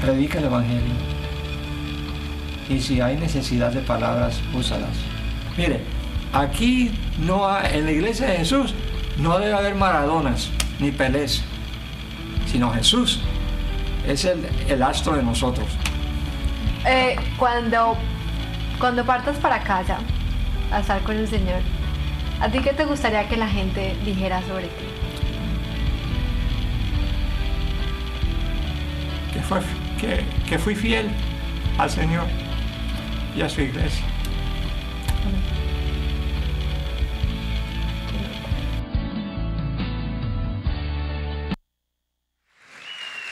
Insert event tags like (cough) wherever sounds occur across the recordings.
predica el Evangelio. Y si hay necesidad de palabras, úsalas. Mire, aquí no hay, en la iglesia de Jesús no debe haber maradonas ni pelés, sino Jesús es el, el astro de nosotros. Eh, cuando, cuando partas para casa a estar con el Señor, ¿a ti qué te gustaría que la gente dijera sobre ti? Que, fue, que, que fui fiel al Señor y a su iglesia.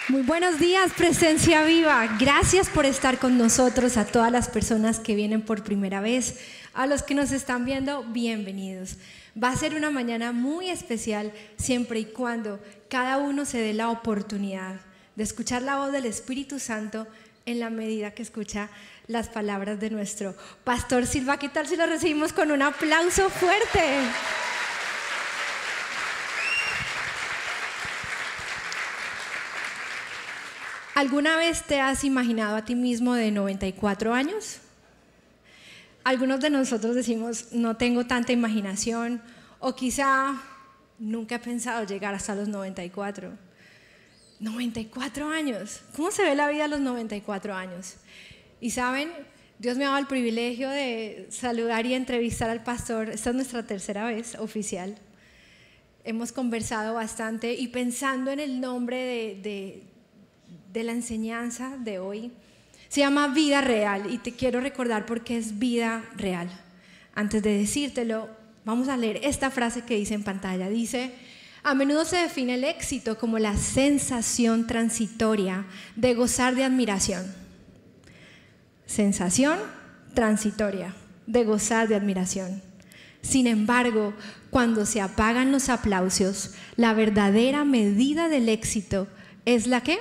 Muy buenos días, presencia viva. Gracias por estar con nosotros, a todas las personas que vienen por primera vez, a los que nos están viendo, bienvenidos. Va a ser una mañana muy especial siempre y cuando cada uno se dé la oportunidad de escuchar la voz del Espíritu Santo en la medida que escucha las palabras de nuestro Pastor Silva. ¿Qué tal si lo recibimos con un aplauso fuerte? ¿Alguna vez te has imaginado a ti mismo de 94 años? Algunos de nosotros decimos, no tengo tanta imaginación o quizá nunca he pensado llegar hasta los 94. 94 años. ¿Cómo se ve la vida a los 94 años? Y saben, Dios me ha dado el privilegio de saludar y entrevistar al pastor. Esta es nuestra tercera vez oficial. Hemos conversado bastante y pensando en el nombre de, de, de la enseñanza de hoy, se llama vida real y te quiero recordar por qué es vida real. Antes de decírtelo, vamos a leer esta frase que dice en pantalla. Dice, a menudo se define el éxito como la sensación transitoria de gozar de admiración. Sensación transitoria de gozar de admiración. Sin embargo, cuando se apagan los aplausos, la verdadera medida del éxito es la que?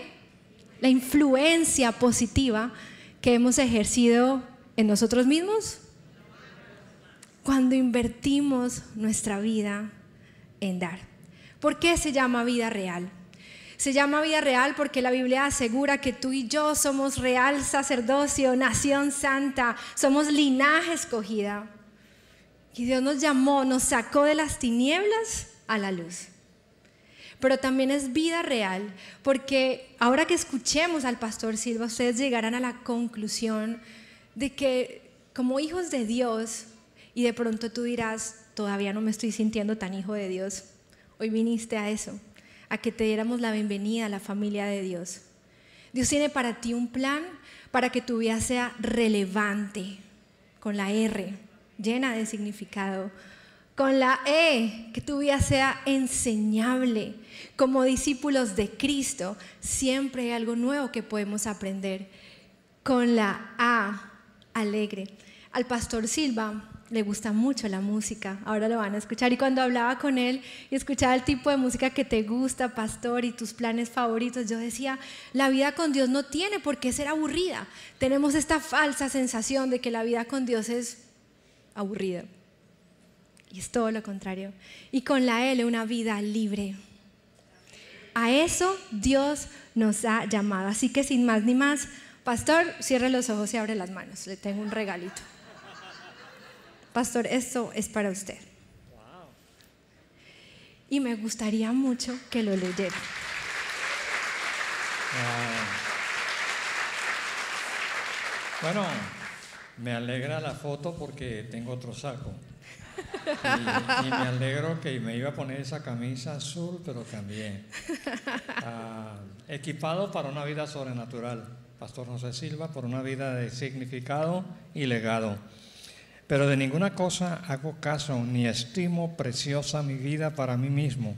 La influencia positiva que hemos ejercido en nosotros mismos cuando invertimos nuestra vida en dar. ¿Por qué se llama vida real? Se llama vida real porque la Biblia asegura que tú y yo somos real sacerdocio, nación santa, somos linaje escogida. Y Dios nos llamó, nos sacó de las tinieblas a la luz. Pero también es vida real porque ahora que escuchemos al pastor Silva, ustedes llegarán a la conclusión de que como hijos de Dios, y de pronto tú dirás, todavía no me estoy sintiendo tan hijo de Dios, hoy viniste a eso a que te diéramos la bienvenida a la familia de Dios. Dios tiene para ti un plan para que tu vida sea relevante, con la R, llena de significado, con la E, que tu vida sea enseñable. Como discípulos de Cristo, siempre hay algo nuevo que podemos aprender. Con la A, alegre. Al pastor Silva le gusta mucho la música, ahora lo van a escuchar. Y cuando hablaba con él y escuchaba el tipo de música que te gusta, pastor, y tus planes favoritos, yo decía, la vida con Dios no tiene por qué ser aburrida. Tenemos esta falsa sensación de que la vida con Dios es aburrida. Y es todo lo contrario. Y con la L, una vida libre. A eso Dios nos ha llamado. Así que sin más ni más, pastor, cierre los ojos y abre las manos. Le tengo un regalito. Pastor, esto es para usted. Y me gustaría mucho que lo leyera. Bueno, me alegra la foto porque tengo otro saco. Y, me alegro que me iba a poner esa camisa azul, pero también. Ah, equipado para una vida sobrenatural. Pastor José Silva, por una vida de significado y legado. Pero de ninguna cosa hago caso, ni estimo preciosa mi vida para mí mismo,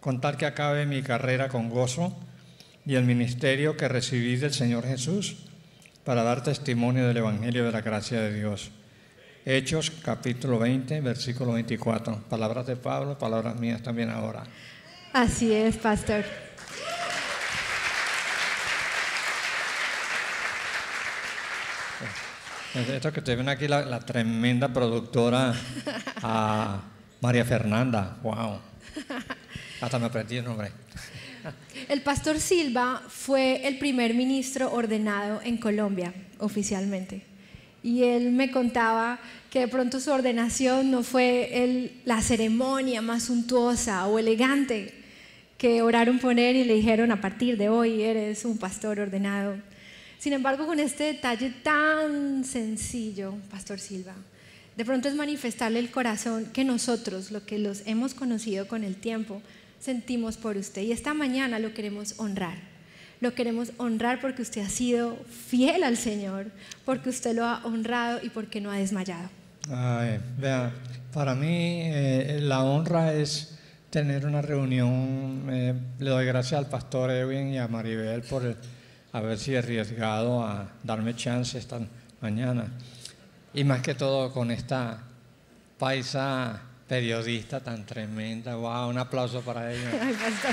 con tal que acabe mi carrera con gozo y el ministerio que recibí del Señor Jesús para dar testimonio del Evangelio de la gracia de Dios. Hechos capítulo 20, versículo 24. Palabras de Pablo, palabras mías también ahora. Así es, pastor. Esto que te ven aquí la, la tremenda productora (laughs) a María Fernanda. Wow. Hasta me aprendí el nombre. El pastor Silva fue el primer ministro ordenado en Colombia, oficialmente. Y él me contaba que de pronto su ordenación no fue el- la ceremonia más suntuosa o elegante, que oraron por él y le dijeron a partir de hoy eres un pastor ordenado. Sin embargo, con este detalle tan sencillo, Pastor Silva, de pronto es manifestarle el corazón que nosotros, lo que los hemos conocido con el tiempo, sentimos por usted. Y esta mañana lo queremos honrar. Lo queremos honrar porque usted ha sido fiel al Señor, porque usted lo ha honrado y porque no ha desmayado. Ay, vea, para mí eh, la honra es tener una reunión. eh, le doy gracias al pastor Edwin y a Maribel por el- haberse arriesgado a darme chance esta mañana. Y más que todo con esta paisa periodista tan tremenda. Wow, un aplauso para ella. (laughs) Pastor.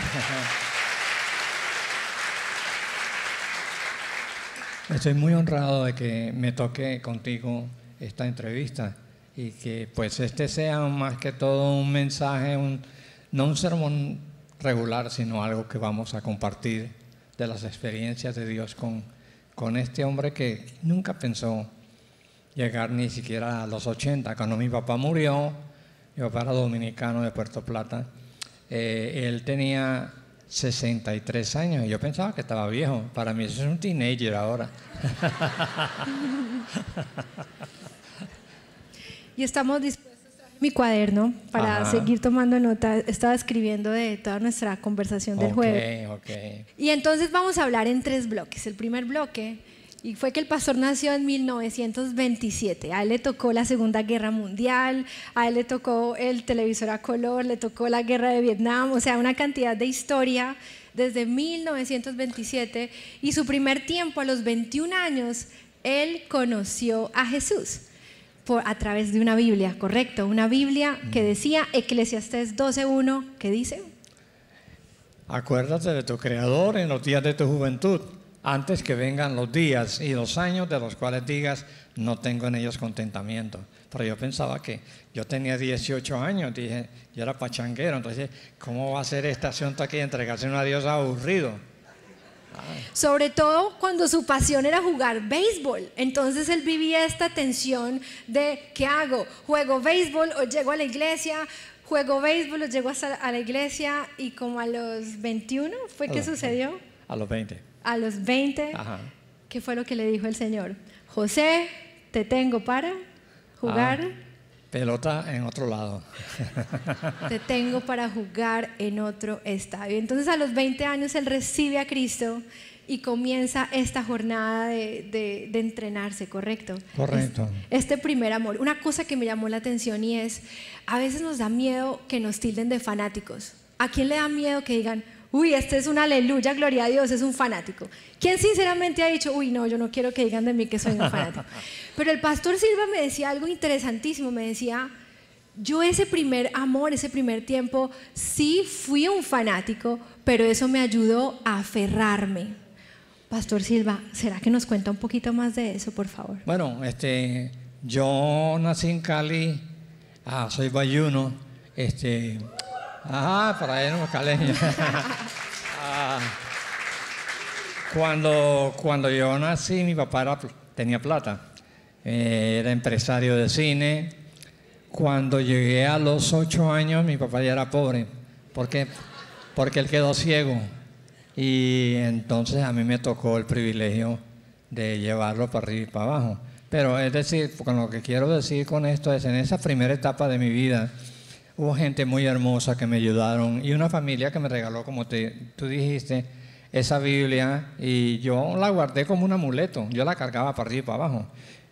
(laughs) Estoy muy honrado de que me toque contigo esta entrevista y que pues este sea más que todo un mensaje, un- no un sermón regular, sino algo que vamos a compartir de las experiencias de Dios con, con este hombre que nunca pensó llegar ni siquiera a los 80. Cuando mi papá murió, mi papá era dominicano de Puerto Plata, eh, él tenía 63 años y yo pensaba que estaba viejo. Para mí eso es un teenager ahora. (laughs) Y estamos dispuestos mi cuaderno para Ajá. seguir tomando nota. Estaba escribiendo de toda nuestra conversación del Ok, jueves. ok. Y entonces vamos a hablar en tres bloques. El primer bloque, y fue que el pastor nació en 1927. A él le tocó la Segunda Guerra Mundial, a él le tocó el televisor a color, le tocó la guerra de Vietnam, o sea, una cantidad de historia desde 1927. Y su primer tiempo, a los 21 años, él conoció a Jesús. Por, a través de una Biblia, correcto, una Biblia que decía Eclesiastés 12.1, que dice, Acuérdate de tu Creador en los días de tu juventud, antes que vengan los días y los años de los cuales digas, no tengo en ellos contentamiento. Pero yo pensaba que yo tenía 18 años, dije, yo era pachanguero, entonces, ¿cómo va a ser este asunto aquí de entregarse a un Dios aburrido? Sobre todo cuando su pasión era jugar béisbol. Entonces él vivía esta tensión de ¿qué hago? ¿Juego béisbol o llego a la iglesia? ¿Juego béisbol o llego a la iglesia? Y como a los 21 fue que sucedió. A los 20. A los 20, Ajá. ¿qué fue lo que le dijo el Señor? José, te tengo para jugar. Ah, pelota en otro lado. (laughs) Te tengo para jugar en otro estadio. Entonces a los 20 años él recibe a Cristo y comienza esta jornada de, de- de entrenarse, ¿correcto? Correcto. Es- Este primer amor. Una cosa que me llamó la atención y es, a veces nos da miedo que nos tilden de fanáticos. ¿A quién le da miedo que digan, uy, este es un aleluya, gloria a Dios, es un fanático? ¿Quién sinceramente ha dicho, uy, no, yo no quiero que digan de mí que soy un fanático? (laughs) Pero el pastor Silva me decía algo interesantísimo, me decía, yo ese primer amor, ese primer tiempo, sí fui un fanático, pero eso me ayudó a aferrarme. Pastor Silva, ¿será que nos cuenta un poquito más de eso, por favor? Bueno, este, yo nací en Cali, ah, soy bayuno, este, ajá, por ahí en caleños. (laughs) Ah, cuando, cuando yo nací, mi papá era tenía plata, eh, era empresario de cine. Cuando llegué a los ocho años, mi papá ya era pobre, ¿por qué? Porque él quedó ciego. Y entonces a mí me tocó el privilegio de llevarlo para arriba y para abajo. Pero es decir, con lo que quiero decir con esto es, en esa primera etapa de mi vida, hubo gente muy hermosa que me ayudaron y una familia que me regaló, como te, tú dijiste, esa Biblia y yo la guardé como un amuleto. Yo la cargaba para arriba y para abajo.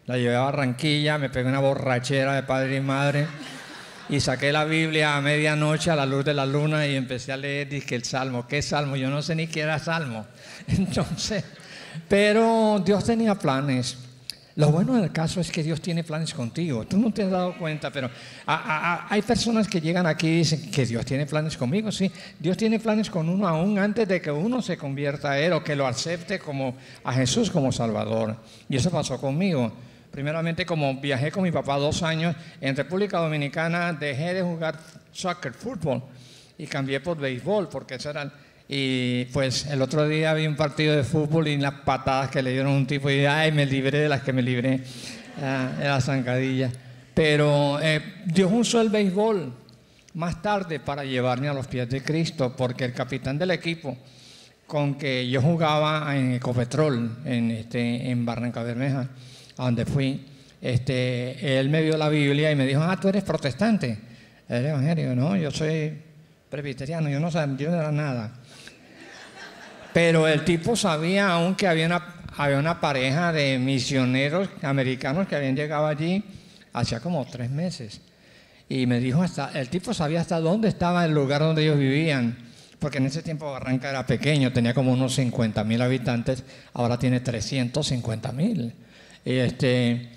La llevé a Barranquilla, me pegué una borrachera de padre y madre y saqué la Biblia a medianoche a la luz de la luna y empecé a leer dije, el Salmo. ¿Qué Salmo? Yo no sé ni qué era Salmo. (laughs) Entonces, pero Dios tenía planes. Lo bueno del caso es que Dios tiene planes contigo. Tú no te has dado cuenta, pero a- a- a- hay personas que llegan aquí y dicen que Dios tiene planes conmigo. Sí, Dios tiene planes con uno aún antes de que uno se convierta a Él o que lo acepte como a Jesús como Salvador. Y eso pasó conmigo. Primeramente, como viajé con mi papá dos años en República Dominicana, dejé de jugar soccer, fútbol, y cambié por béisbol, porque ese era el, Y pues el otro día vi un partido de fútbol y las patadas que le dieron a un tipo y ay, me libré de las que me libré ah, en la zancadilla. Pero eh, Dios usó el béisbol más tarde para llevarme a los pies de Cristo, porque el capitán del equipo con que yo jugaba en Ecopetrol, en, este, en Barranca Bermeja, a donde fui, este, él me vio la Biblia y me dijo, ah, tú eres protestante. El evangelio, no, yo soy presbiteriano, yo no yo no era nada. Pero el tipo sabía aún que había una, había una pareja de misioneros americanos que habían llegado allí hacía como tres meses. Y me dijo hasta, el tipo sabía hasta dónde estaba el lugar donde ellos vivían, porque en ese tiempo Barranca era pequeño, tenía como unos 50 mil habitantes, ahora tiene 350 mil. Y, este,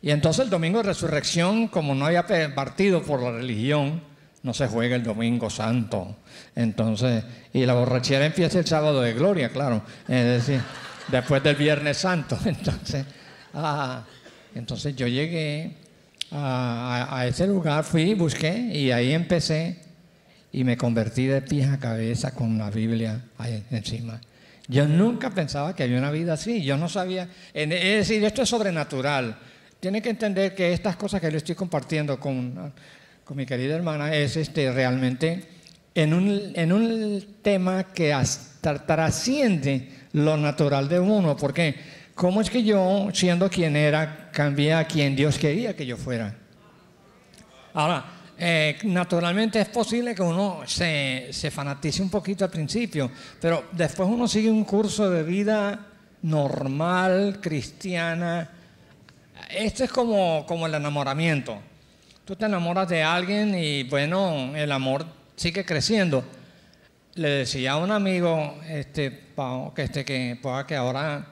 y entonces el domingo de resurrección, como no había partido por la religión, no se juega el domingo santo. Entonces, y la borrachera empieza el sábado de gloria, claro. Es decir, después del viernes santo. (laughs) Entonces, ah, entonces yo llegué a, ese lugar, fui, busqué y ahí empecé y me convertí de pies a cabeza con la Biblia ahí encima. Yo nunca pensaba que había una vida así, yo no sabía, es decir, esto es sobrenatural. Tiene que entender que estas cosas que le estoy compartiendo con, con mi querida hermana es este, realmente en un, en un tema que hasta trasciende lo natural de uno, porque ¿cómo es que yo, siendo quien era, cambié a quien Dios quería que yo fuera? Ahora, eh, naturalmente es posible que uno se, se, fanatice un poquito al principio, pero después uno sigue un curso de vida normal, cristiana. Esto es como, como el enamoramiento. Tú te enamoras de alguien y bueno, el amor sigue creciendo. Le decía a un amigo este, que, este, que, ahora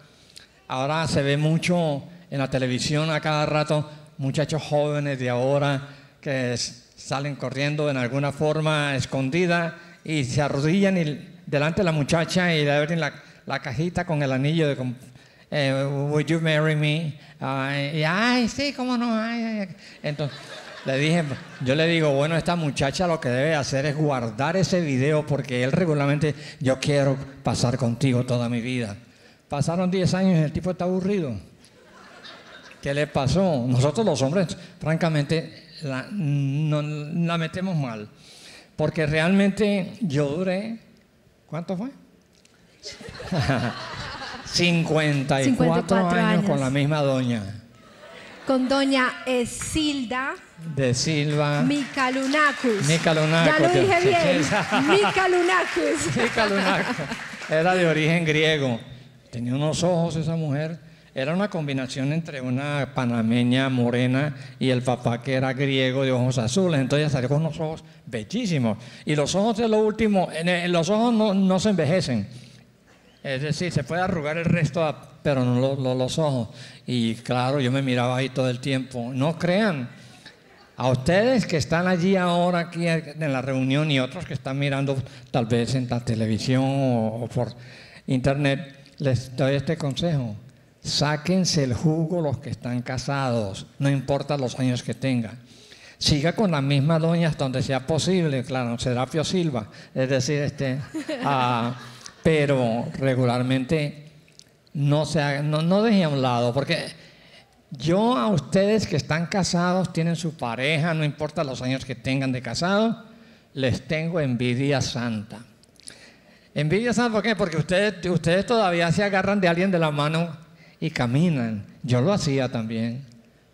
Ahora se ve mucho en la televisión a cada rato muchachos jóvenes de ahora que salen corriendo en alguna forma escondida y se arrodillan delante de la muchacha y le abren la, cajita con el anillo de eh, Would you marry me? y ay, sí, cómo no. Entonces le dije, yo le digo, bueno, esta muchacha lo que debe hacer es guardar ese video porque él regularmente, yo quiero pasar contigo toda mi vida. Pasaron 10 años y el tipo está aburrido. ¿Qué le pasó? Nosotros los hombres, francamente, la, no, la metemos mal. Porque realmente yo duré, ¿cuánto fue? (laughs) 54, años, con la misma doña. Con doña Esilda. De Silva. Micalunacus. Micalunacus. Ya lo dije bien. (laughs) Micalunacus. (laughs) Micalunacus. Era de origen griego. Tenía unos ojos esa mujer. Era una combinación entre una panameña morena y el papá que era griego de ojos azules. Entonces salió con unos ojos bellísimos. Y los ojos de lo último, los ojos no, se envejecen. Es decir, se puede arrugar el resto, pero no los ojos. Y claro, yo me miraba ahí todo el tiempo. No crean, a ustedes que están allí ahora, aquí en la reunión, y otros que están mirando tal vez en la televisión o por internet, les doy este consejo. Sáquense el jugo los que están casados, no importa los años que tengan. Siga con la misma doña hasta donde sea posible, claro, Serapio Silva, es decir, este, pero regularmente no, se no, no deje a un lado, porque yo a ustedes que están casados, tienen su pareja, no importa los años que tengan de casado, les tengo envidia santa. Envidia, ¿saben por qué? Porque ustedes, ustedes todavía se agarran de alguien de la mano y caminan. Yo lo hacía también.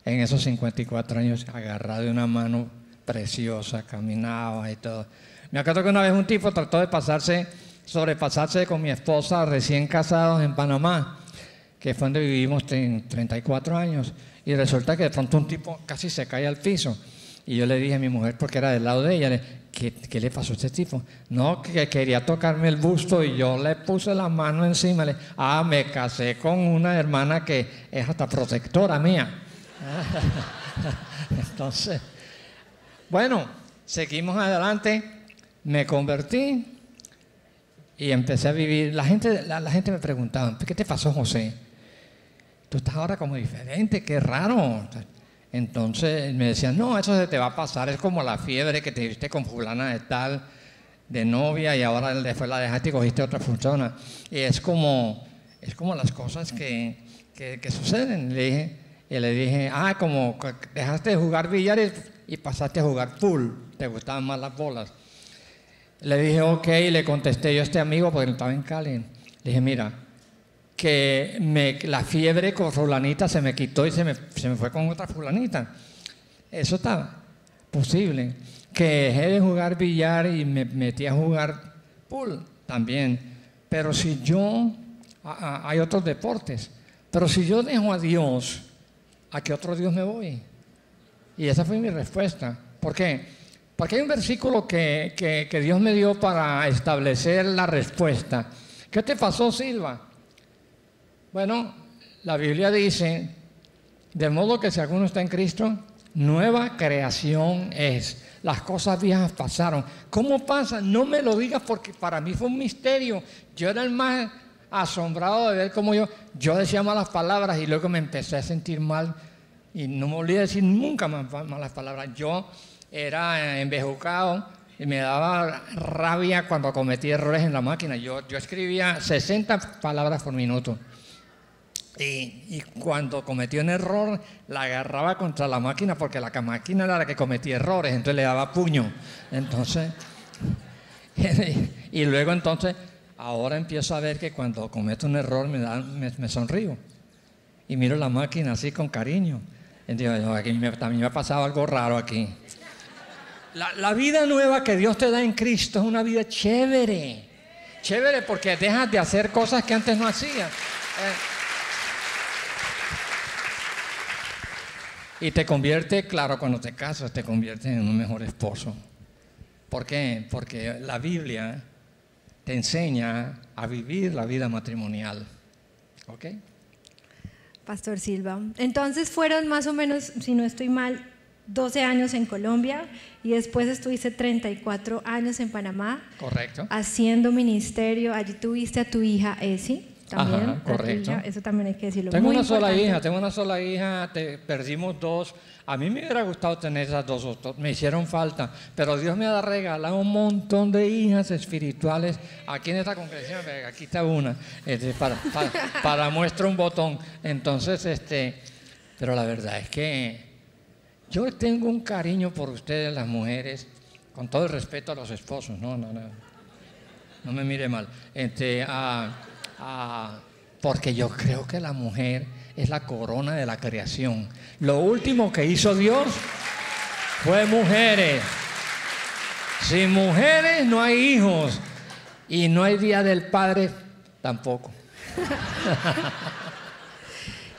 En esos 54 años, agarrado de una mano preciosa, caminaba y todo. Me acuerdo que una vez un tipo trató de pasarse, sobrepasarse con mi esposa recién casados en Panamá, que fue donde vivimos en 34 años. Y resulta que de pronto un tipo casi se cae al piso. Y yo le dije a mi mujer, porque era del lado de ella, ¿qué, le pasó a este tipo? No, que quería tocarme el busto y yo le puse la mano encima. Le, ah, me casé con una hermana que es hasta protectora mía. (laughs) Entonces, bueno, seguimos adelante, me convertí y empecé a vivir. La gente, la gente me preguntaba, ¿qué te pasó, José? Tú estás ahora como diferente, qué raro. Entonces me decían, no, eso se te va a pasar, es como la fiebre que te viste con fulana de tal. de novia y ahora después la dejaste y cogiste otra persona. Y es como, es como las cosas que, que, que suceden. Le dije, y le dije, ah, como dejaste de jugar billar y, y pasaste a jugar pool, te gustaban más las bolas. Le dije, ok, y le contesté yo a este amigo porque estaba en Cali. Le dije, mira, que la fiebre con fulanita se me quitó y se me, se me fue con otra fulanita. Eso está posible. Que dejé de jugar billar y me metí a jugar pool también. Pero si yo, hay otros deportes, pero si yo dejo a Dios, ¿a qué otro Dios me voy? Y esa fue mi respuesta. ¿Por qué? Porque hay un versículo que Dios me dio para establecer la respuesta. ¿Qué te pasó, Silva? Bueno, la Biblia dice, de modo que si alguno está en Cristo, nueva creación es. Las cosas viejas pasaron. ¿Cómo pasa? No me lo digas porque para mí fue un misterio. Yo era el más asombrado de ver cómo yo, yo decía malas palabras y luego me empecé a sentir mal y no me olvidé de decir nunca más malas palabras. Yo era embejucado y me daba rabia cuando cometí errores en la máquina. Yo, yo escribía 60 palabras por minuto. Y, y cuando cometía un error, la agarraba contra la máquina porque la máquina era la que cometía errores, entonces le daba puño. Entonces, (laughs) y luego entonces, ahora empiezo a ver que cuando cometo un error me, da- me, sonrío y miro la máquina así con cariño. Y digo, "No, aquí también me ha pasado algo raro aquí. La, vida nueva que Dios te da en Cristo es una vida chévere. Chévere porque dejas de hacer cosas que antes no hacías. Eh, Y te convierte, claro, cuando te casas, te convierte en un mejor esposo. ¿Por qué? Porque la Biblia te enseña a vivir la vida matrimonial. ¿Ok? Pastor Silva. Entonces fueron más o menos, si no estoy mal, 12 años en Colombia y después estuviste 34 años en Panamá Correcto. haciendo ministerio. Allí tuviste a tu hija Esi también. Ajá, correcto. hija, Eso también hay que decirlo. Tengo Muy una sola hija, tengo una sola hija, te- perdimos dos. A mí me hubiera gustado tener esas dos, me hicieron falta, pero Dios me ha regalado un montón de hijas espirituales aquí en esta congregación. Aquí está una, este, para, para, (laughs) para muestra un botón. Entonces, este, pero la verdad es que yo tengo un cariño por ustedes, las mujeres, con todo el respeto a los esposos, no, no, no. No me mire mal. Este, ah, ah, porque yo creo que la mujer es la corona de la creación. Lo último que hizo Dios fue mujeres. Sin mujeres no hay hijos. Y no hay día del padre tampoco. (laughs)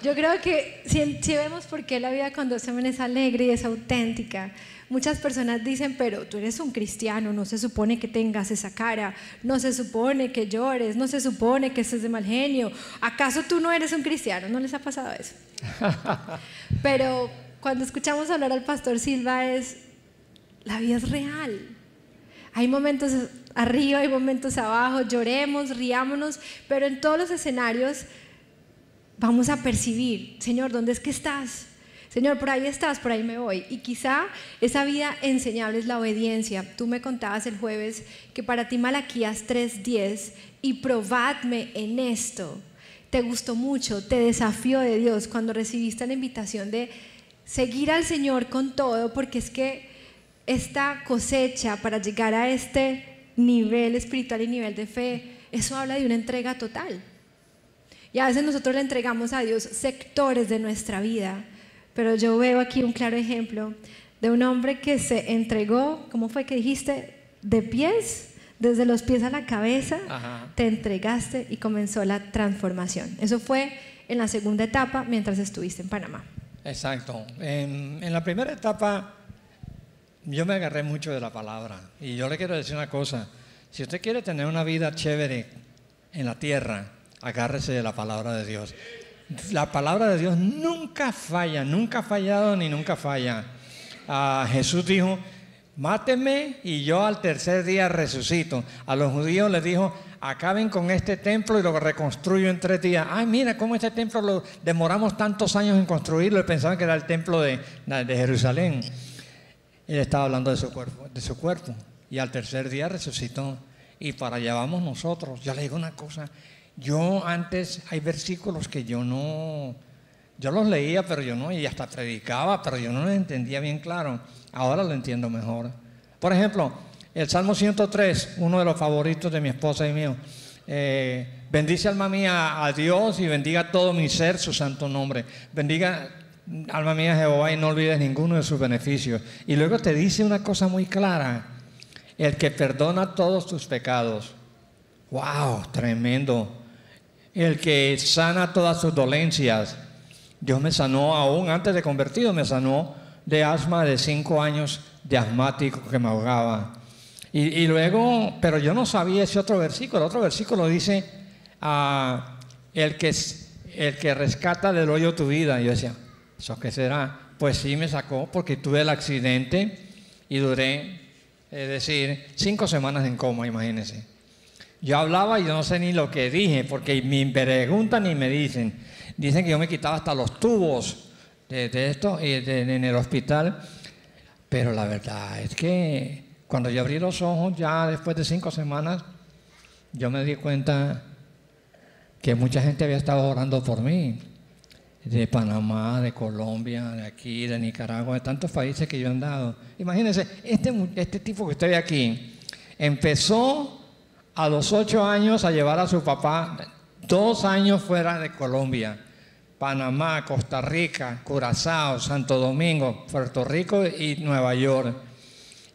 Yo creo que si, si vemos por qué la vida con dos es alegre y es auténtica, muchas personas dicen, pero tú eres un cristiano, no se supone que tengas esa cara, no se supone que llores, no se supone que estés de mal genio. ¿Acaso tú no eres un cristiano? ¿No les ha pasado eso? (laughs) Pero cuando escuchamos hablar al pastor Silva es, la vida es real. Hay momentos arriba, hay momentos abajo, lloremos, riámonos, pero en todos los escenarios vamos a percibir, Señor, ¿dónde es que estás? Señor, por ahí estás, por ahí me voy. Y quizá esa vida enseñable es la obediencia. Tú me contabas el jueves que para ti Malaquías 3:10 y probadme en esto. Te gustó mucho, te desafió de Dios cuando recibiste la invitación de seguir al Señor con todo, porque es que esta cosecha para llegar a este nivel espiritual y nivel de fe, eso habla de una entrega total. Y a veces nosotros le entregamos a Dios sectores de nuestra vida, pero yo veo aquí un claro ejemplo de un hombre que se entregó, ¿cómo fue que dijiste? De pies, desde los pies a la cabeza, Ajá. te entregaste y comenzó la transformación. Eso fue en la segunda etapa mientras estuviste en Panamá. Exacto. En, en la primera etapa yo me agarré mucho de la palabra. Y yo le quiero decir una cosa. Si usted quiere tener una vida chévere en la tierra, agárrese de la palabra de Dios. La palabra de Dios nunca falla, nunca ha fallado ni nunca falla. Ah, Jesús dijo, máteme y yo al tercer día resucito. A los judíos les dijo, acaben con este templo y lo reconstruyo en tres días. Ay, mira cómo este templo lo demoramos tantos años en construirlo y pensaban que era el templo de, Jerusalén. Él estaba hablando de su cuerpo, de su cuerpo. y al tercer día resucitó. Y para allá vamos nosotros. Yo le digo una cosa, yo antes hay versículos que yo no, yo los leía, pero yo no, y hasta predicaba, pero yo no los entendía bien claro. Ahora lo entiendo mejor. Por ejemplo, el Salmo 103, uno de los favoritos de mi esposa y mío. Eh, bendice alma mía a Dios y bendiga todo mi ser su santo nombre. Bendiga alma mía Jehová y no olvides ninguno de sus beneficios. Y luego te dice una cosa muy clara, el que perdona todos tus pecados. ¡Wow! Tremendo. El que sana todas sus dolencias. Dios me sanó aún antes de convertido, me sanó de asma de cinco años de asmático que me ahogaba. Y, luego, pero yo no sabía ese otro versículo. El otro versículo dice, ah, el, que, el que rescata del hoyo tu vida. Yo decía, ¿eso qué será? Pues sí me sacó porque tuve el accidente y duré, es decir, cinco semanas en coma, imagínense. Yo hablaba y yo no sé ni lo que dije, porque me preguntan y me dicen. Dicen que yo me quitaba hasta los tubos de, esto en el hospital. Pero la verdad es que cuando yo abrí los ojos, ya después de cinco semanas, yo me di cuenta que mucha gente había estado orando por mí. De Panamá, de Colombia, de aquí, de Nicaragua, de tantos países que yo he andado. Imagínense, este, este tipo que estoy aquí empezó a los ocho años a llevar a su papá dos años fuera de Colombia. Panamá, Costa Rica, Curazao, Santo Domingo, Puerto Rico y Nueva York.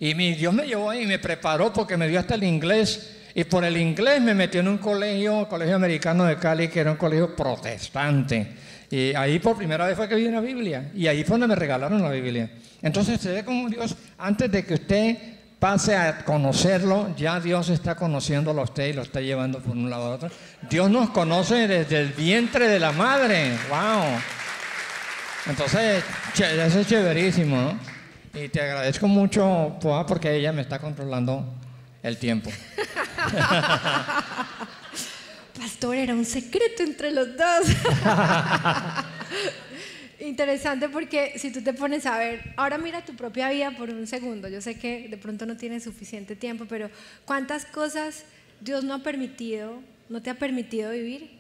Y mi Dios me llevó ahí y me preparó porque me dio hasta el inglés. Y por el inglés me metió en un colegio, colegio americano de Cali, que era un colegio protestante. Y ahí por primera vez fue que vi una Biblia. Y ahí fue donde me regalaron la Biblia. Entonces se ve como Dios, antes de que usted pase a conocerlo, ya Dios está conociéndolo a usted y lo está llevando por un lado a otro. Dios nos conoce desde el vientre de la madre. ¡Wow! Entonces, eso es chéverísimo, ¿no? Y te agradezco mucho, Poa, porque ella me está controlando el tiempo. (laughs) Pastor, era un secreto entre los dos. (laughs) Interesante porque si tú te pones a ver, ahora mira tu propia vida por un segundo. Yo sé que de pronto no tienes suficiente tiempo, pero ¿cuántas cosas Dios no ha permitido, no te ha permitido vivir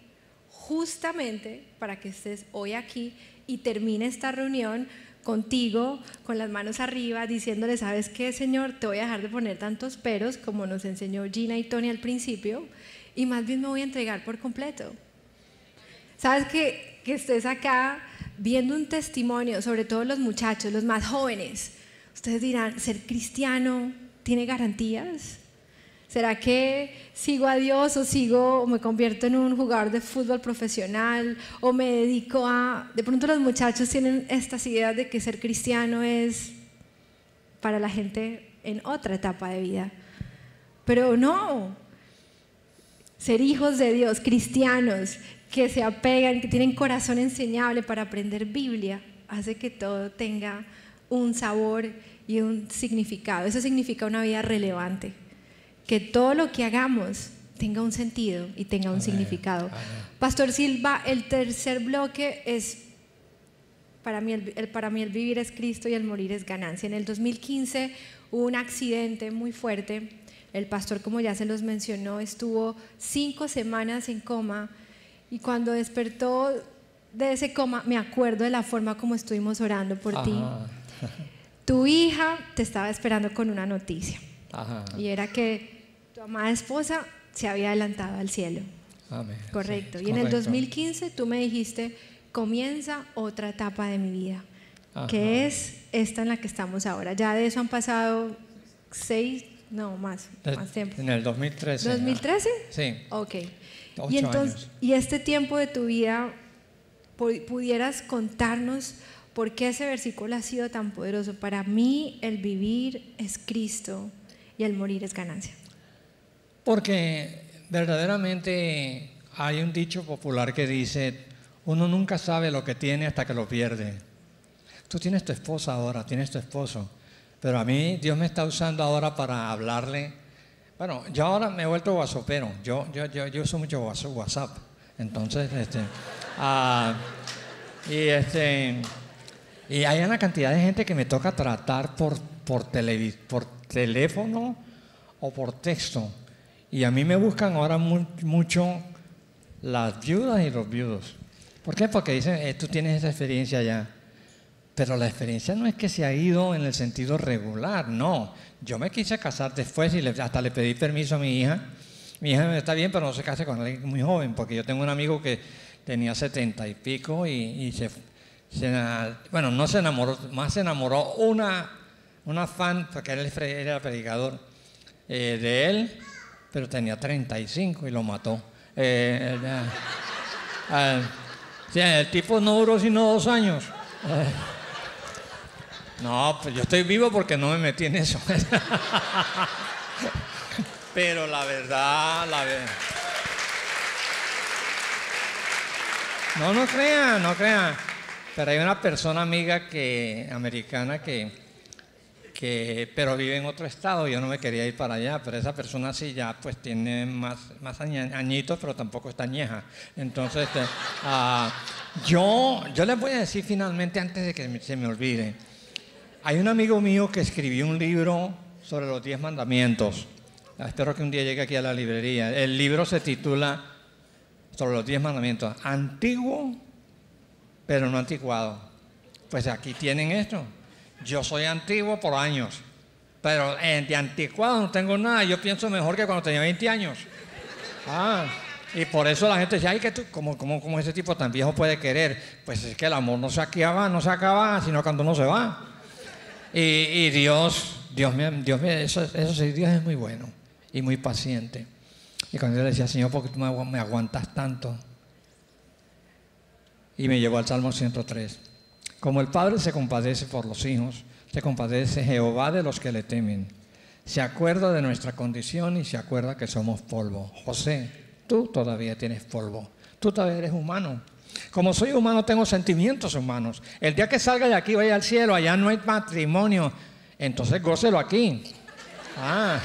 justamente para que estés hoy aquí y termine esta reunión contigo con las manos arriba, diciéndole, ¿sabes qué, Señor? Te voy a dejar de poner tantos peros como nos enseñó Gina y Tony al principio, y más bien me voy a entregar por completo. ¿Sabes que, que estés acá viendo un testimonio, sobre todo los muchachos, los más jóvenes? Ustedes dirán, ¿ser cristiano tiene garantías? ¿Será que sigo a Dios o sigo o me convierto en un jugador de fútbol profesional o me dedico a... De pronto los muchachos tienen estas ideas de que ser cristiano es para la gente en otra etapa de vida. Pero no, ser hijos de Dios, cristianos, que se apegan, que tienen corazón enseñable para aprender Biblia, hace que todo tenga un sabor y un significado. Eso significa una vida relevante que todo lo que hagamos tenga un sentido y tenga un significado. Pastor Silva, el tercer bloque es, para mí el, para mí el vivir es Cristo y el morir es ganancia. En el 2015 hubo un accidente muy fuerte. El pastor, como ya se los mencionó, estuvo cinco semanas en coma y cuando despertó de ese coma, me acuerdo de la forma como estuvimos orando por ti. Tu hija te estaba esperando con una noticia. Y era que tu amada esposa se había adelantado al cielo. Amén. Correcto. y en el 2015 tú me dijiste, comienza otra etapa de mi vida, que es esta en la que estamos ahora. Ya de eso han pasado seis, no, más, más tiempo. En el 2013. ¿2013? Sí. Ok. Y entonces, y este tiempo de tu vida, pudieras contarnos por qué ese versículo ha sido tan poderoso. Para mí el vivir es Cristo y el morir es ganancia. Porque verdaderamente hay un dicho popular que dice, uno nunca sabe lo que tiene hasta que lo pierde. Tú tienes tu esposa ahora, tienes tu esposo, pero a mí Dios me está usando ahora para hablarle. Bueno, yo ahora me he vuelto guasopero, yo, yo, yo, yo uso mucho WhatsApp, entonces, este, ah, y este, y hay una cantidad de gente que me toca tratar por, por, por teléfono o por texto. Y a mí me buscan ahora mucho las viudas y los viudos. ¿Por qué? Porque dicen, eh, tú tienes esa experiencia ya. Pero la experiencia no es que se ha ido en el sentido regular, no. Yo me quise casar después y hasta le pedí permiso a mi hija. Mi hija está bien, pero no se case con alguien muy joven, porque yo tengo un amigo que tenía setenta y pico y, se, bueno, no se enamoró, más se enamoró una, una fan, porque él era predicador eh, de él, pero tenía 35 y lo mató. Eh, eh, el tipo no duró sino dos años. No, pues yo estoy vivo porque no me metí en eso. Pero la verdad, la verdad. No, no crean, no crean. Pero hay una persona amiga que, americana que, que, pero vive en otro estado. Yo no me quería ir para allá, pero esa persona sí ya pues tiene más, más añitos, pero tampoco está añeja. Entonces, ah, yo, yo les voy a decir finalmente, antes de que se me olvide, hay un amigo mío que escribió un libro sobre los diez mandamientos. Espero que un día llegue aquí a la librería. El libro se titula sobre los diez mandamientos. Antiguo, pero no anticuado. Pues aquí tienen esto. Yo soy antiguo por años, pero de anticuado no tengo nada. Yo pienso mejor que cuando tenía 20 años. Ah, y por eso la gente dice, ay, que tú, ¿cómo, cómo, ese tipo tan viejo puede querer? Pues es que el amor no se acaba, no se acaba, sino cuando uno se va. Y, Dios, Dios, Dios eso sí, Dios es muy bueno y muy paciente. Y cuando yo le decía, Señor, ¿por qué tú me aguantas tanto? Y me llevó al Salmo 103. Como el Padre se compadece por los hijos, se compadece Jehová de los que le temen. Se acuerda de nuestra condición y se acuerda que somos polvo. José, tú todavía tienes polvo. Tú todavía eres humano. Como soy humano, tengo sentimientos humanos. El día que salga de aquí, vaya al cielo, allá no hay matrimonio. Entonces gócelo aquí. Ah,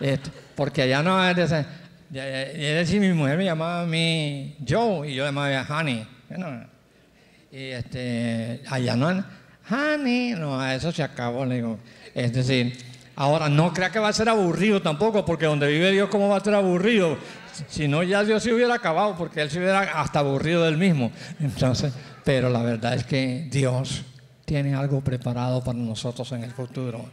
(laughs) porque allá no hay. Es decir, mi mujer me llamaba a mí Joe y yo llamaba Honey. y este, allá no. Honey, no, eso se acabó. Le digo. Es decir, ahora no crea que va a ser aburrido tampoco, porque donde vive Dios, ¿cómo va a ser aburrido? Si no, ya Dios se hubiera acabado porque Él se hubiera hasta aburrido del mismo. Entonces, pero la verdad es que Dios tiene algo preparado para nosotros en el futuro.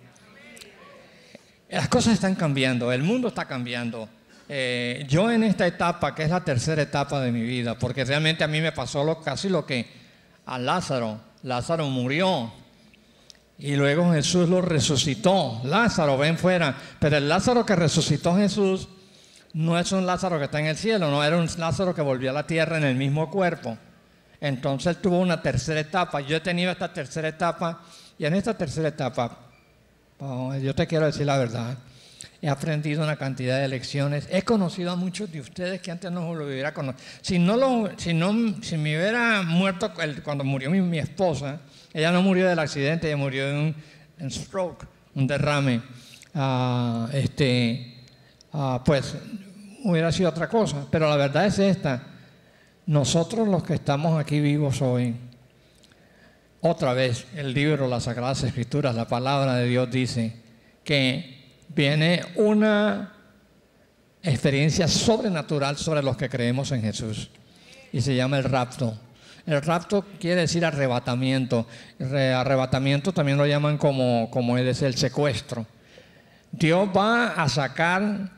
Las cosas están cambiando, el mundo está cambiando. Eh, yo en esta etapa, que es la tercera etapa de mi vida, porque realmente a mí me pasó lo, casi lo que a Lázaro. Lázaro murió y luego Jesús lo resucitó. Lázaro, ven fuera. Pero el Lázaro que resucitó Jesús no es un Lázaro que está en el cielo, no, era un Lázaro que volvió a la tierra en el mismo cuerpo. Entonces tuvo una tercera etapa. Yo he tenido esta tercera etapa y en esta tercera etapa, oh, yo te quiero decir la verdad, he aprendido una cantidad de lecciones. He conocido a muchos de ustedes que antes no lo hubiera conocido. Si no, lo, si no si me hubiera muerto cuando murió mi, esposa, ella no murió del accidente, ella murió de un, stroke, un derrame. Ah, este, ah, pues hubiera sido otra cosa. Pero la verdad es esta. Nosotros los que estamos aquí vivos hoy, otra vez el libro, las Sagradas Escrituras, la palabra de Dios dice que viene una experiencia sobrenatural sobre los que creemos en Jesús. Y se llama el rapto. El rapto quiere decir arrebatamiento. Arrebatamiento también lo llaman como, como es el secuestro. Dios va a sacar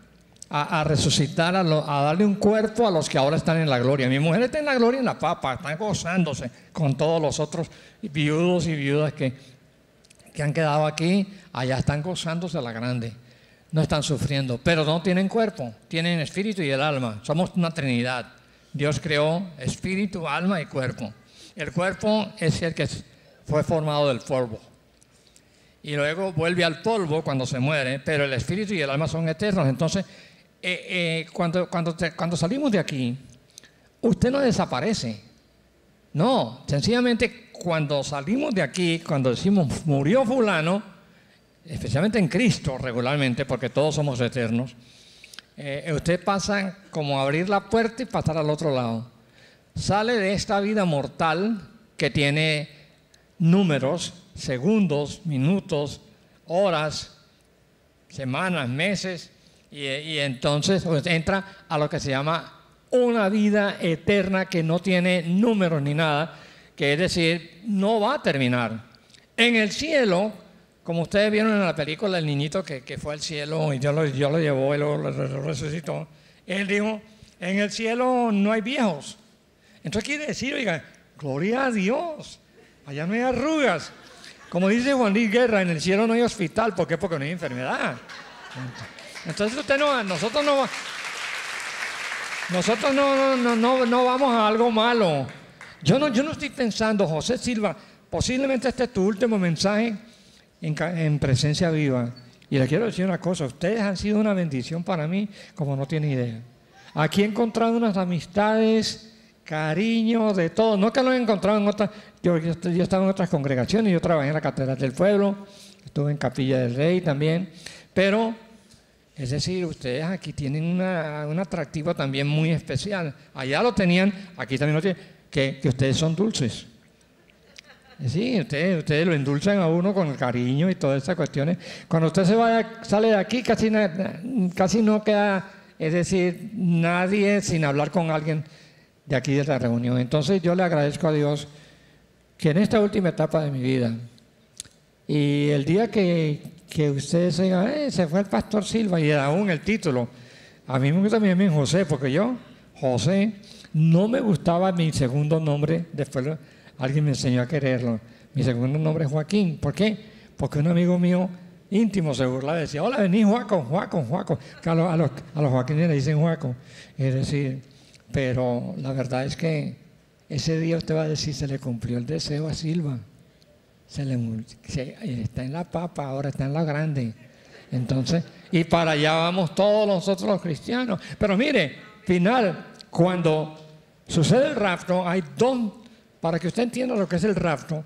a, resucitar, a, darle un cuerpo a los que ahora están en la gloria. Mi mujer está en la gloria en la papa, está gozándose con todos los otros viudos y viudas que, que han quedado aquí, allá están gozándose a la grande. No están sufriendo, pero no tienen cuerpo, tienen espíritu y el alma. Somos una trinidad. Dios creó espíritu, alma y cuerpo. El cuerpo es el que fue formado del polvo. Y luego vuelve al polvo cuando se muere, pero el espíritu y el alma son eternos. Entonces, eh, eh, cuando, cuando, cuando salimos de aquí, usted no desaparece. No, sencillamente cuando salimos de aquí, cuando decimos murió fulano, especialmente en Cristo regularmente, porque todos somos eternos, eh, usted pasa como abrir la puerta y pasar al otro lado. Sale de esta vida mortal que tiene números, segundos, minutos, horas, semanas, meses, y, entonces pues, entra a lo que se llama una vida eterna que no tiene números ni nada, que es decir, no va a terminar. En el cielo, como ustedes vieron en la película, el niñito que, que fue al cielo y Dios lo, Dios lo llevó y lo, resucitó, él dijo, en el cielo no hay viejos. Entonces quiere decir, oiga, gloria a Dios, allá no hay arrugas. Como dice Juan Luis Guerra, en el cielo no hay hospital, ¿por qué? Porque no hay enfermedad. Usted no, nosotros no, nosotros no, no, no, no, vamos a algo malo. Yo no, yo no estoy pensando, José Silva, posiblemente este es tu último mensaje en presencia viva. Y le quiero decir una cosa, ustedes han sido una bendición para mí como no tiene idea. Aquí he encontrado unas amistades, cariño, de todo. No que lo he encontrado en otras, yo, yo, yo estaba en otras congregaciones, yo trabajé en la Catedral del Pueblo, estuve en Capilla del Rey también, pero es decir, ustedes aquí tienen un atractivo también muy especial. Allá lo tenían, aquí también lo tienen, que, ustedes son dulces. Sí, ustedes, ustedes lo endulzan a uno con el cariño y todas esas cuestiones. Cuando usted se vaya, sale de aquí, casi, casi no queda, es decir, nadie sin hablar con alguien de aquí de la reunión. Entonces yo le agradezco a Dios que en esta última etapa de mi vida, y el día que, que ustedes digan, "Eh, se fue el pastor Silva y aún el título, a mí me gusta amigo José, porque yo, José, no me gustaba mi segundo nombre, después alguien me enseñó a quererlo. Mi segundo nombre es Joaquín. ¿Por qué? Porque un amigo mío íntimo se burlaba, decía, hola, vení Joaco, Joaco, Joaco. Que a, los, a, joaquines le dicen Joaco. Es decir, pero la verdad es que ese día usted va a decir, se le cumplió el deseo a Silva. Se le, se- está en la papa, ahora está en la grande. Entonces, y para allá vamos todos nosotros los cristianos. Pero mire, final, cuando sucede el rapto, hay dos, para que usted entienda lo que es el rapto,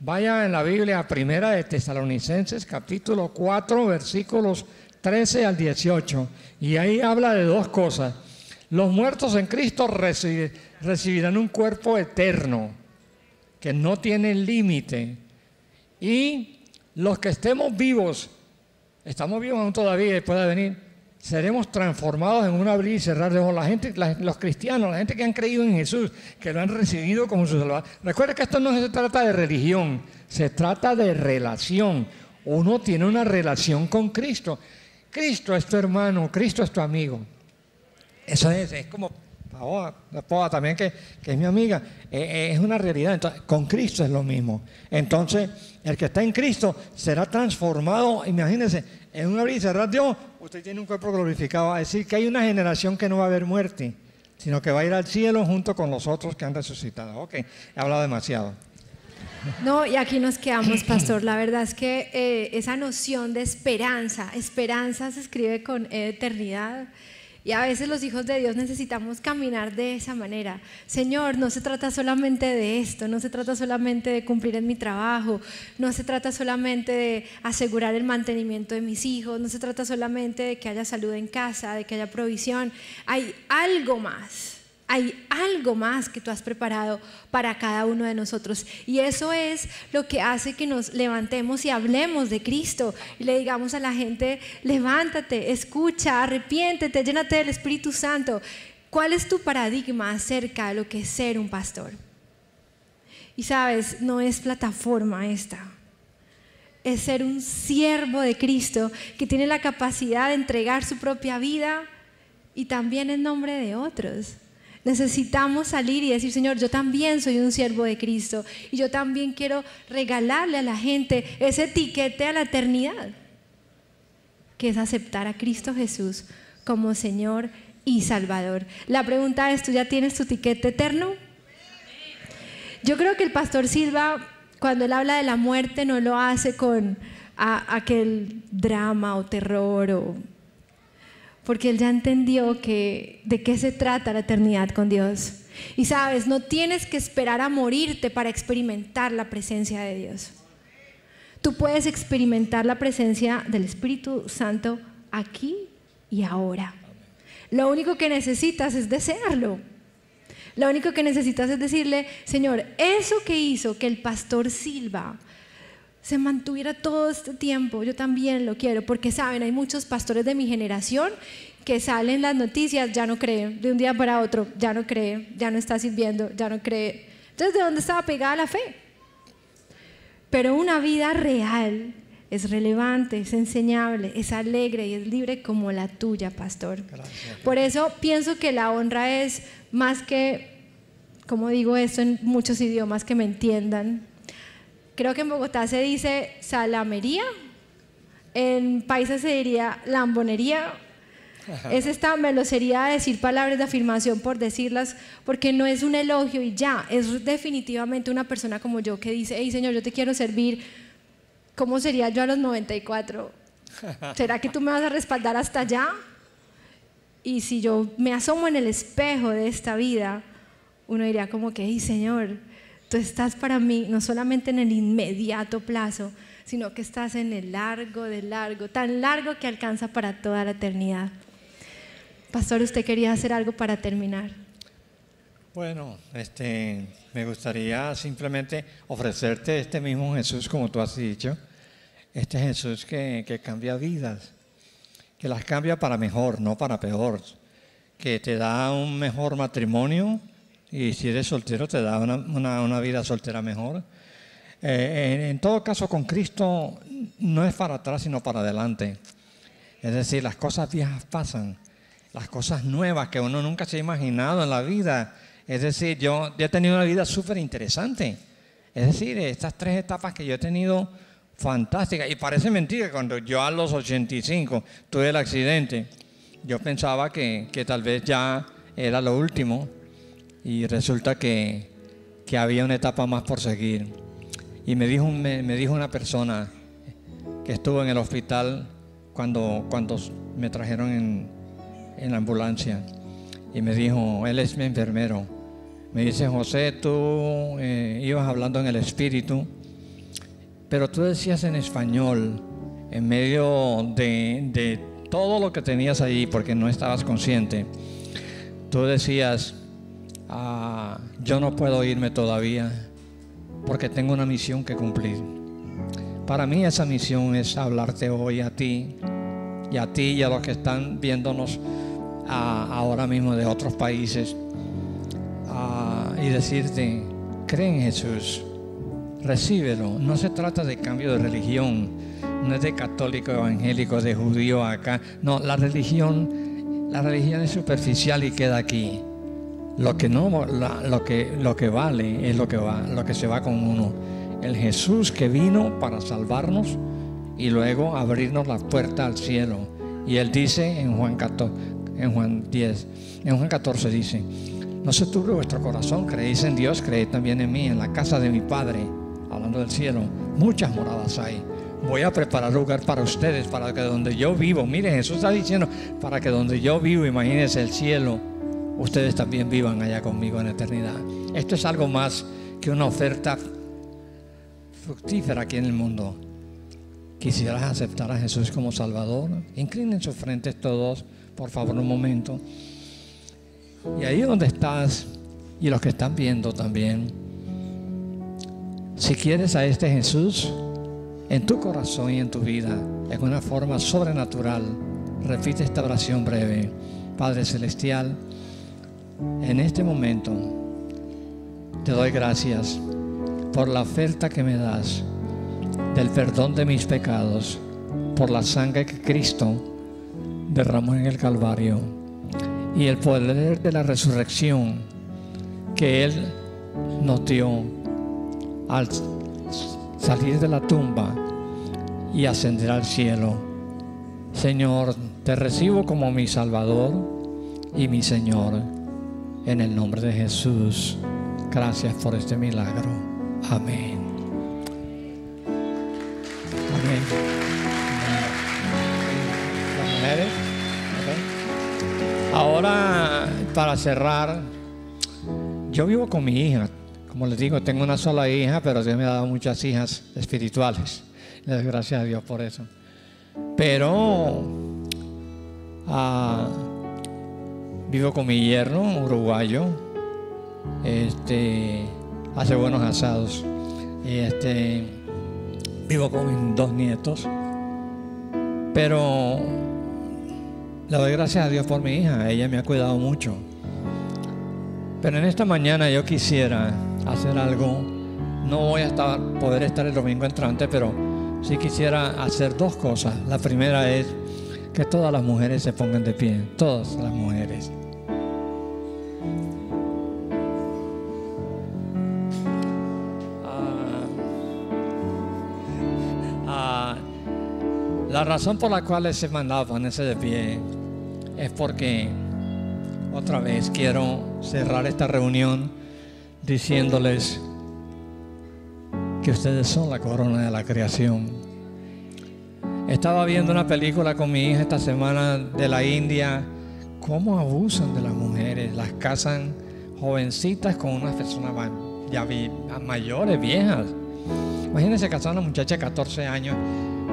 vaya en la Biblia Primera de Tesalonicenses, capítulo 4, versículos 13 al 18, y ahí habla de dos cosas. Los muertos en Cristo reci- recibirán un cuerpo eterno que no tiene límite. Y los que estemos vivos, estamos vivos aún todavía y puede venir, seremos transformados en un abrir y cerrar de ojos. La gente, los cristianos, la gente que han creído en Jesús, que lo han recibido como su salvador. Recuerda que esto no se trata de religión, se trata de relación. Uno tiene una relación con Cristo. Cristo es tu hermano, Cristo es tu amigo. Eso es, es como Paola, la Paola también, que, que es mi amiga, eh, eh, es una realidad. Entonces, con Cristo es lo mismo. Entonces, el que está en Cristo será transformado, imagínense, en un abrir y cerrar de ojos, usted tiene un cuerpo glorificado. A decir que hay una generación que no va a haber muerte, sino que va a ir al cielo junto con los otros que han resucitado. Ok, he hablado demasiado. No, y aquí nos quedamos, pastor. La verdad es que eh, esa noción de esperanza, esperanza se escribe con E eternidad. Y a veces los hijos de Dios necesitamos caminar de esa manera. Señor, no se trata solamente de esto, no se trata solamente de cumplir en mi trabajo, no se trata solamente de asegurar el mantenimiento de mis hijos, no se trata solamente de que haya salud en casa, de que haya provisión. Hay algo más. Hay algo más que tú has preparado para cada uno de nosotros. Y eso es lo que hace que nos levantemos y hablemos de Cristo. Y le digamos a la gente, levántate, escucha, arrepiéntete, llénate del Espíritu Santo. ¿Cuál es tu paradigma acerca de lo que es ser un pastor? Y sabes, no es plataforma esta. Es ser un siervo de Cristo que tiene la capacidad de entregar su propia vida y también en nombre de otros. Necesitamos salir y decir, Señor, yo también soy un siervo de Cristo y yo también quiero regalarle a la gente ese etiquete a la eternidad, que es aceptar a Cristo Jesús como Señor y Salvador. La pregunta es, ¿tú ya tienes tu etiquete eterno? Yo creo que el pastor Silva, cuando él habla de la muerte, no lo hace con aquel drama o terror o porque él ya entendió que de qué se trata la eternidad con Dios. Y sabes, no tienes que esperar a morirte para experimentar la presencia de Dios. Tú puedes experimentar la presencia del Espíritu Santo aquí y ahora. Lo único que necesitas es desearlo. Lo único que necesitas es decirle, Señor, eso que hizo que el pastor Silva se mantuviera todo este tiempo. Yo también lo quiero, porque saben, hay muchos pastores de mi generación que salen las noticias, ya no cree, de un día para otro, ya no cree, ya no está sirviendo, ya no cree. Entonces, ¿de dónde estaba pegada la fe? Pero una vida real es relevante, es enseñable, es alegre y es libre como la tuya, pastor. Por eso pienso que la honra es más que, como digo esto en muchos idiomas que me entiendan, creo que en Bogotá se dice salamería, en países se diría lambonería. Es esta melosería de decir palabras de afirmación por decirlas, porque no es un elogio y ya, es definitivamente una persona como yo que dice, hey Señor, yo te quiero servir ¿cómo sería yo a los 94? (laughs) ¿Será que tú me vas a respaldar hasta allá? Y si yo me asomo en el espejo de esta vida, uno diría como que, hey Señor, tú estás para mí no solamente en el inmediato plazo, sino que estás en el largo de largo, tan largo que alcanza para toda la eternidad. Pastor, usted quería hacer algo para terminar. Bueno, este, me gustaría simplemente ofrecerte este mismo Jesús como tú has dicho, este Jesús que, cambia vidas, que las cambia para mejor, no para peor, que te da un mejor matrimonio y si eres soltero te da una, vida soltera mejor. Eh, en, todo caso, con Cristo no es para atrás, sino para adelante. Es decir, las cosas viejas pasan, las cosas nuevas que uno nunca se ha imaginado en la vida. Es decir, yo, yo he tenido una vida súper interesante. Es decir, estas tres etapas que yo he tenido fantástica. Y parece mentira, cuando yo a los 85 tuve el accidente, yo pensaba que, tal vez ya era lo último y resulta que, había una etapa más por seguir. Y me dijo, me, dijo una persona que estuvo en el hospital cuando, cuando me trajeron en, en la ambulancia y me dijo, él es mi enfermero. Me dice, José, tú eh, ibas hablando en el espíritu pero tú decías en español, en medio de, todo lo que tenías ahí, porque no estabas consciente, tú decías, ah, yo no puedo irme todavía, porque tengo una misión que cumplir. Para mí esa misión es hablarte hoy a ti y a ti y a los que están viéndonos ah, ahora mismo de otros países ah, y decirte, cree en Jesús recíbelo. No se trata de cambio de religión, no es de católico, evangélico, de judío acá. No, la religión, la religión es superficial y queda aquí. Lo que no, lo que, lo que vale es lo que va, lo que se va con uno. El Jesús que vino para salvarnos y luego abrirnos la puerta al cielo. Y él dice en Juan 14, en Juan 10, en Juan 14 dice, no se turbe vuestro corazón, creéis en Dios, creéis también en mí, en la casa de mi Padre hablando del cielo, muchas moradas hay. Voy a preparar lugar para ustedes, para que donde yo vivo, miren, Jesús está diciendo, para que donde yo vivo, imagínense el cielo, ustedes también vivan allá conmigo en eternidad. Esto es algo más que una oferta fructífera aquí en el mundo. Quisieras aceptar a Jesús como Salvador. Inclinen sus frentes todos, por favor, un momento. Y ahí donde estás, y los que están viendo también, si quieres a este Jesús en tu corazón y en tu vida, en una forma sobrenatural, repite esta oración breve. Padre Celestial, en este momento te doy gracias por la oferta que me das del perdón de mis pecados, por la sangre que Cristo derramó en el Calvario y el poder de la resurrección que Él nos dio al salir de la tumba y ascender al cielo. Señor, te recibo como mi Salvador y mi Señor. En el nombre de Jesús, gracias por este milagro. Amén. Amén. Ahora, para cerrar, yo vivo con mi hija. Como les digo, tengo una sola hija, pero Dios me ha dado muchas hijas espirituales. Gracias a Dios por eso. Pero ah, vivo con mi yerno, uruguayo. Este hace buenos asados. Este, vivo con mis dos nietos, pero le doy gracias a Dios por mi hija, ella me ha cuidado mucho. Pero en esta mañana yo quisiera hacer algo, no voy a estar, poder estar el domingo entrante, pero sí quisiera hacer dos cosas. La primera es que todas las mujeres se pongan de pie, todas las mujeres. Ah, ah, la razón por la cual se mandaba ponerse de pie es porque otra vez quiero cerrar esta reunión diciéndoles que ustedes son la corona de la creación. Estaba viendo una película con mi hija esta semana de la India, cómo abusan de las mujeres, las casan jovencitas con unas personas mayores, viejas. Imagínense casar a una muchacha de 14 años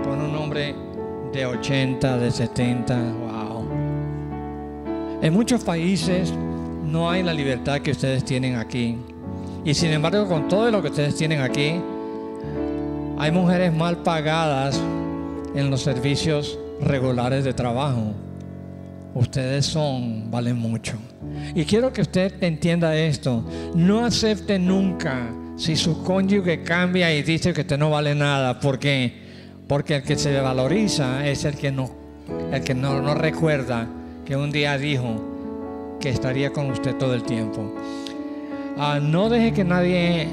con un hombre de 80, de 70, wow. En muchos países no hay la libertad que ustedes tienen aquí. Y sin embargo, con todo lo que ustedes tienen aquí, hay mujeres mal pagadas en los servicios regulares de trabajo. Ustedes son, valen mucho. Y quiero que usted entienda esto. No acepte nunca si su cónyuge cambia y dice que usted no vale nada, porque porque el que se valoriza es el que no el que no, no recuerda que un día dijo que estaría con usted todo el tiempo. Ah, no deje que nadie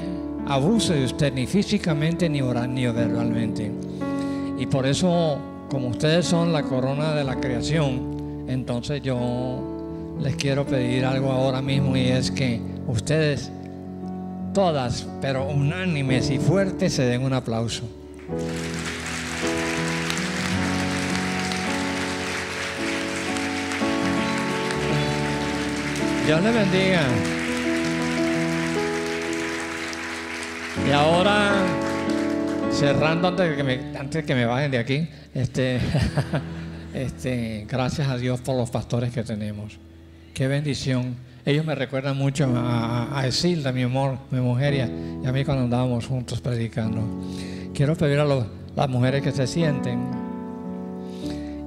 abuse de usted, ni físicamente ni oral, ni verbalmente. Y por eso, como ustedes son la corona de la creación, entonces yo les quiero pedir algo ahora mismo y es que ustedes, todas, pero unánimes y fuertes, se den un aplauso. Dios le bendiga. Y ahora, cerrando antes de que me, antes que me bajen de aquí, este, (laughs) este, gracias a Dios por los pastores que tenemos. Qué bendición. Ellos me recuerdan mucho a, a Esilda, mi amor, mi mujer, y a, mí cuando andábamos juntos predicando. Quiero pedir a las mujeres que se sienten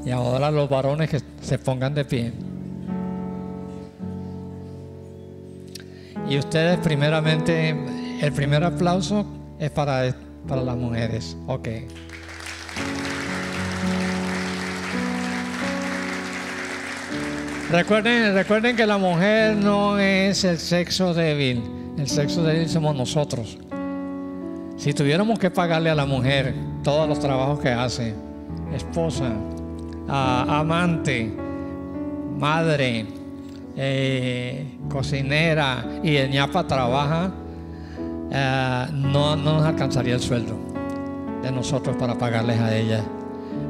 y ahora a los varones que se pongan de pie. Y ustedes primeramente, el primer aplauso es para, para las mujeres. Ok. Recuerden, recuerden que la mujer no es el sexo débil. El sexo débil somos nosotros. Si tuviéramos que pagarle a la mujer todos los trabajos que hace, esposa, amante, madre, eh, cocinera y el ñapa trabaja, eh, no, no nos alcanzaría el sueldo de nosotros para pagarles a ella.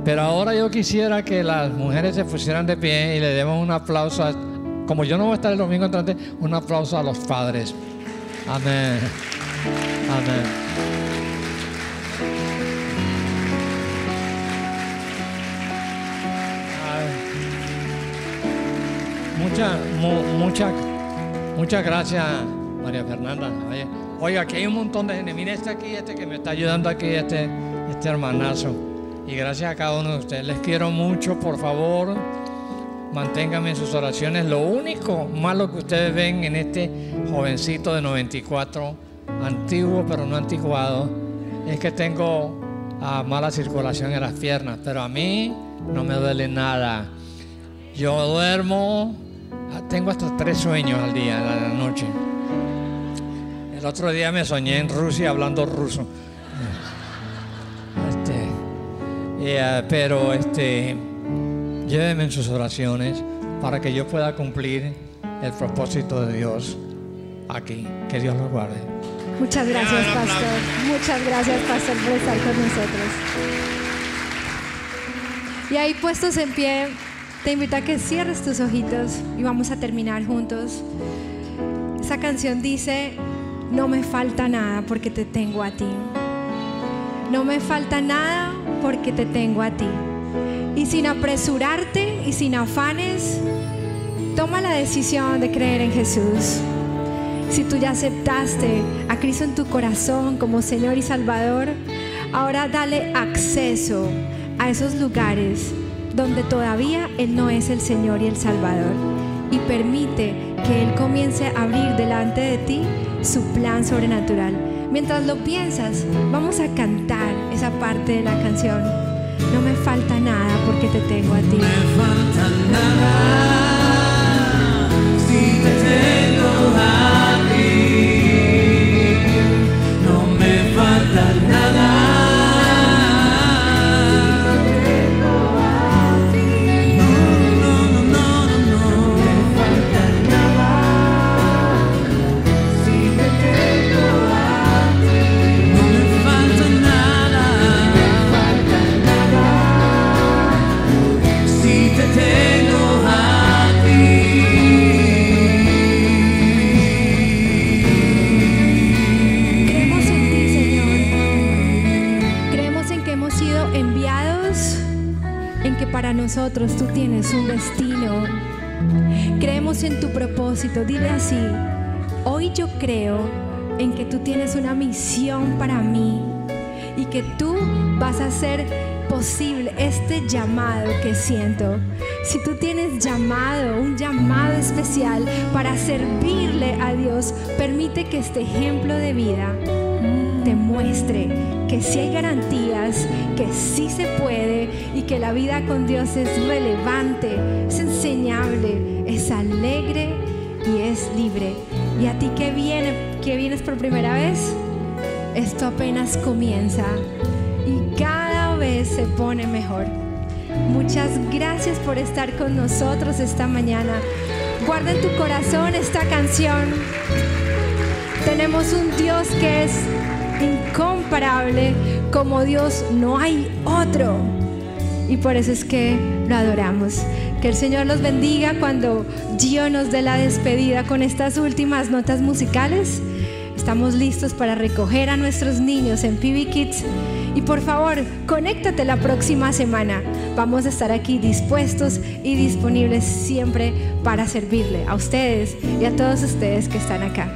Pero ahora yo quisiera que las mujeres se pusieran de pie y le demos un aplauso, como yo no voy a estar el domingo entrante, un aplauso a los padres. Amén. Amén. Muchas, muchas, gracias, María Fernanda. Oiga, aquí hay un montón de gente. Mire este aquí, este que me está ayudando aquí, este, este hermanazo. Y gracias a cada uno de ustedes. Les quiero mucho, por favor. Manténganme en sus oraciones. Lo único malo que ustedes ven en este jovencito de 94, antiguo pero no anticuado, es que tengo ah, mala circulación en las piernas. Pero a mí no me duele nada. Yo duermo Ah, tengo hasta tres sueños al día, a la noche. El otro día me soñé en Rusia hablando ruso. Este, eh, pero este, llévenme en sus oraciones para que yo pueda cumplir el propósito de Dios aquí. Que Dios lo guarde. Muchas gracias, Pastor. Muchas gracias, Pastor, por estar con nosotros. Y ahí puestos en pie, te invito a que cierres tus ojitos y vamos a terminar juntos. Esa canción dice, no me falta nada porque te tengo a ti. No me falta nada porque te tengo a ti. Y sin apresurarte y sin afanes, toma la decisión de creer en Jesús. Si tú ya aceptaste a Cristo en tu corazón como Señor y Salvador, Ahora dale acceso a esos lugares donde todavía Él no es el Señor y el Salvador. Y permite que Él comience a abrir delante de ti su plan sobrenatural. Mientras lo piensas, vamos a cantar esa parte de la canción. No me falta nada porque te tengo a ti. me falta nada si te tengo a ti. Para nosotros tú tienes un destino. Creemos en tu propósito. Dile así, hoy yo creo en que tú tienes una misión para mí y que tú vas a hacer posible este llamado que siento. Si tú tienes llamado, un llamado especial para servirle a Dios, permite que este ejemplo de vida te muestre que sí hay garantías, que sí se puede y que la vida con Dios es relevante, es enseñable, es alegre y es libre. Y a ti que viene, que vienes por primera vez, esto apenas comienza y cada vez se pone mejor. Muchas gracias por estar con nosotros esta mañana. Guarda en tu corazón esta canción. Tenemos un Dios que es incomparable, como Dios no hay otro. Y por eso es que lo adoramos. Que el Señor los bendiga cuando Gio nos dé la despedida con estas últimas notas musicales. Estamos listos para recoger a nuestros niños en PB Kids. Y por favor, conéctate la próxima semana. Vamos a estar aquí dispuestos y disponibles siempre para servirle a ustedes y a todos ustedes que están acá.